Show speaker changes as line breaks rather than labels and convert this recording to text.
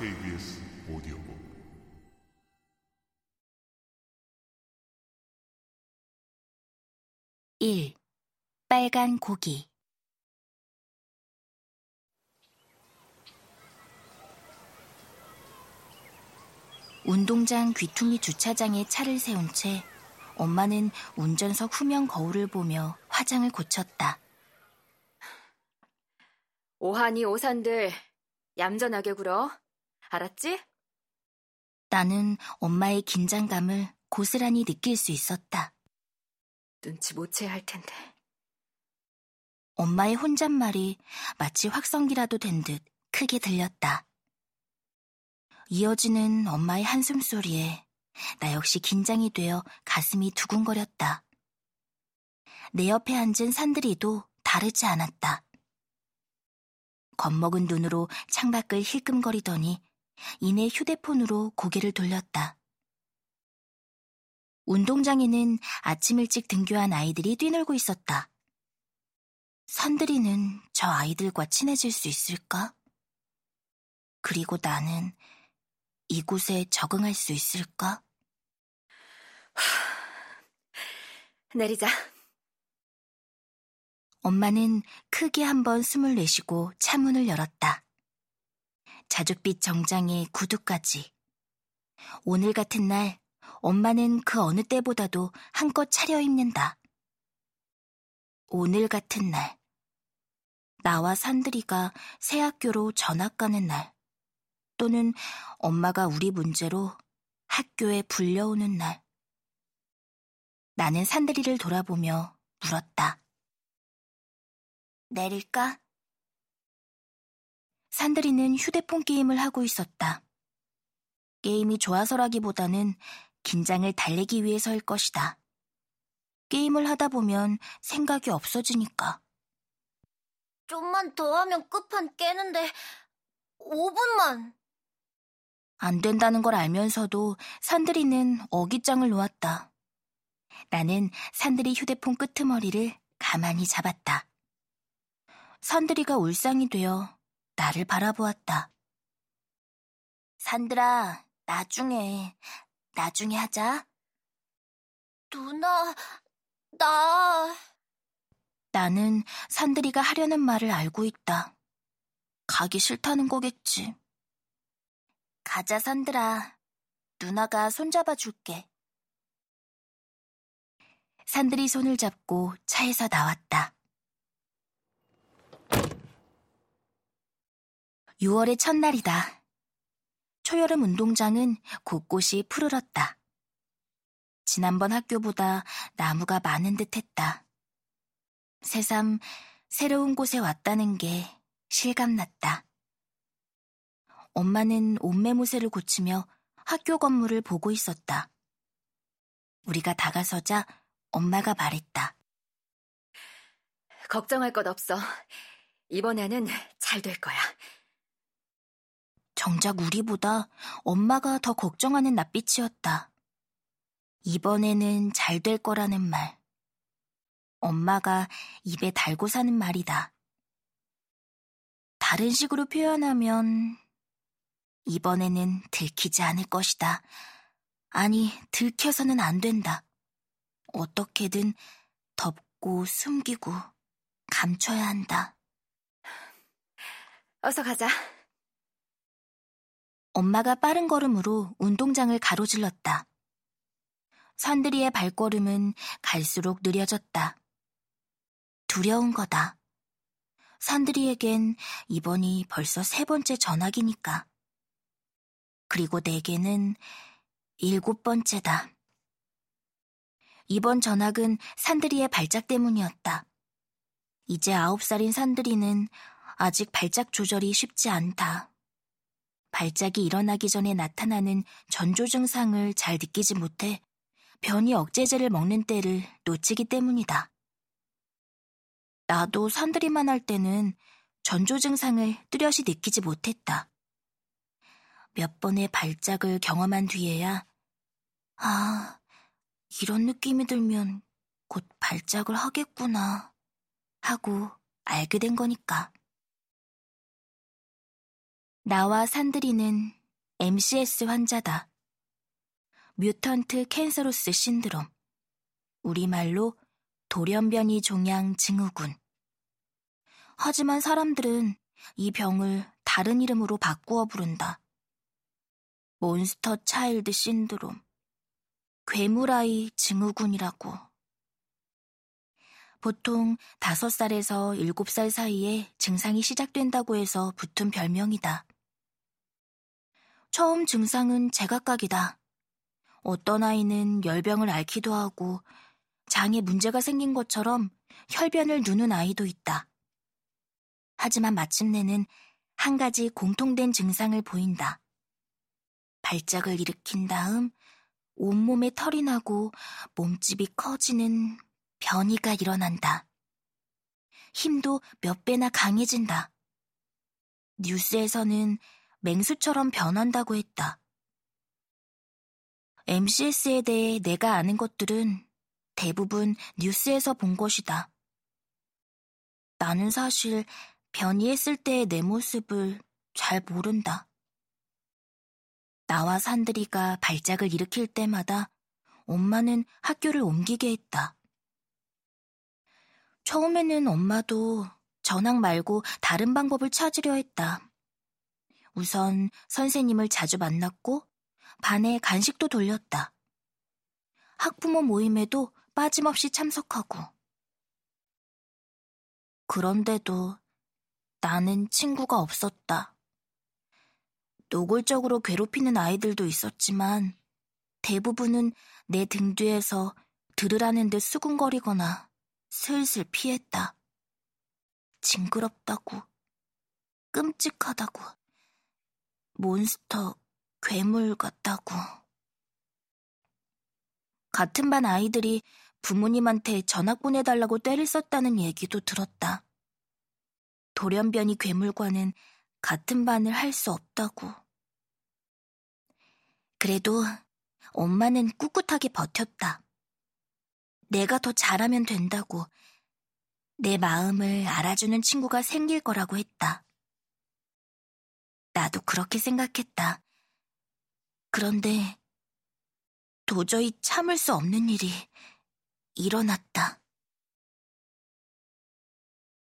KBS 오디오북
일 빨간 고기 운동장 귀퉁이 주차장에 차를 세운 채 엄마는 운전석 후면 거울을 보며 화장을 고쳤다.
오한이 오산들 얌전하게 굴어. 알았지?
나는 엄마의 긴장감을 고스란히 느낄 수 있었다.
눈치 못 채야 할 텐데.
엄마의 혼잣말이 마치 확성기라도 된 듯 크게 들렸다. 이어지는 엄마의 한숨 소리에 나 역시 긴장이 되어 가슴이 두근거렸다. 내 옆에 앉은 산들이도 다르지 않았다. 겁먹은 눈으로 창밖을 힐끔거리더니 이내 휴대폰으로 고개를 돌렸다. 운동장에는 아침 일찍 등교한 아이들이 뛰놀고 있었다. 산들이는 저 아이들과 친해질 수 있을까? 그리고 나는 이곳에 적응할 수 있을까?
내리자.
엄마는 크게 한번 숨을 내쉬고 차문을 열었다. 자줏빛 정장에 구두까지. 오늘 같은 날 엄마는 그 어느 때보다도 한껏 차려입는다. 오늘 같은 날. 나와 산들이가 새 학교로 전학 가는 날. 또는 엄마가 우리 문제로 학교에 불려오는 날. 나는 산들이를 돌아보며 물었다. 내릴까? 산들이는 휴대폰 게임을 하고 있었다. 게임이 좋아서라기보다는 긴장을 달래기 위해서일 것이다. 게임을 하다 보면 생각이 없어지니까.
좀만 더 하면 끝판 깨는데 5분만.
안 된다는 걸 알면서도 산들이는 어깃장을 놓았다. 나는 산들이 휴대폰 끄트머리를 가만히 잡았다. 산들이가 울상이 되어 나를 바라보았다. 산들아, 나중에, 나중에 하자.
누나, 나.
나는 산들이가 하려는 말을 알고 있다. 가기 싫다는 거겠지. 가자, 산들아. 누나가 손잡아 줄게. 산들이 손을 잡고 차에서 나왔다. 6월의 첫날이다. 초여름 운동장은 곳곳이 푸르렀다. 지난번 학교보다 나무가 많은 듯 했다. 새삼 새로운 곳에 왔다는 게 실감났다. 엄마는 옷매무새를 고치며 학교 건물을 보고 있었다. 우리가 다가서자 엄마가 말했다.
걱정할 것 없어. 이번에는 잘 될 거야.
정작 우리보다 엄마가 더 걱정하는 낯빛이었다. 이번에는 잘 될 거라는 말. 엄마가 입에 달고 사는 말이다. 다른 식으로 표현하면 이번에는 들키지 않을 것이다. 아니, 들켜서는 안 된다. 어떻게든 덮고 숨기고 감춰야 한다.
어서 가자.
엄마가 빠른 걸음으로 운동장을 가로질렀다. 산들이의 발걸음은 갈수록 느려졌다. 두려운 거다. 산들이에겐 이번이 벌써 세 번째 전학이니까. 그리고 내게는 일곱 번째다. 이번 전학은 산들이의 발작 때문이었다. 이제 아홉 살인 산들이는 아직 발작 조절이 쉽지 않다. 발작이 일어나기 전에 나타나는 전조 증상을 잘 느끼지 못해 변이 억제제를 먹는 때를 놓치기 때문이다. 나도 산들이만 할 때는 전조 증상을 뚜렷이 느끼지 못했다. 몇 번의 발작을 경험한 뒤에야, 아, 이런 느낌이 들면 곧 발작을 하겠구나, 하고 알게 된 거니까. 나와 산드리는 MCS 환자다. 뮤턴트 캔서로스 신드롬. 우리말로 돌연변이 종양 증후군. 하지만 사람들은 이 병을 다른 이름으로 바꾸어 부른다. 몬스터 차일드 신드롬, 괴물아이 증후군이라고. 보통 5살에서 7살 사이에 증상이 시작된다고 해서 붙은 별명이다. 처음 증상은 제각각이다. 어떤 아이는 열병을 앓기도 하고 장에 문제가 생긴 것처럼 혈변을 누는 아이도 있다. 하지만 마침내는 한 가지 공통된 증상을 보인다. 발작을 일으킨 다음 온몸에 털이 나고 몸집이 커지는 변이가 일어난다. 힘도 몇 배나 강해진다. 뉴스에서는 맹수처럼 변한다고 했다. MCS에 대해 내가 아는 것들은 대부분 뉴스에서 본 것이다. 나는 사실 변이했을 때의 내 모습을 잘 모른다. 나와 산들이가 발작을 일으킬 때마다 엄마는 학교를 옮기게 했다. 처음에는 엄마도 전학 말고 다른 방법을 찾으려 했다. 우선 선생님을 자주 만났고 반에 간식도 돌렸다. 학부모 모임에도 빠짐없이 참석하고. 그런데도 나는 친구가 없었다. 노골적으로 괴롭히는 아이들도 있었지만 대부분은 내 등 뒤에서 들으라는 듯 수군거리거나 슬슬 피했다. 징그럽다고, 끔찍하다고, 몬스터, 괴물 같다고. 같은 반 아이들이 부모님한테 전학 보내달라고 때를 썼다는 얘기도 들었다. 돌연변이 괴물과는 같은 반을 할 수 없다고. 그래도 엄마는 꿋꿋하게 버텼다. 내가 더 잘하면 된다고 내 마음을 알아주는 친구가 생길 거라고 했다. 나도 그렇게 생각했다. 그런데 도저히 참을 수 없는 일이 일어났다.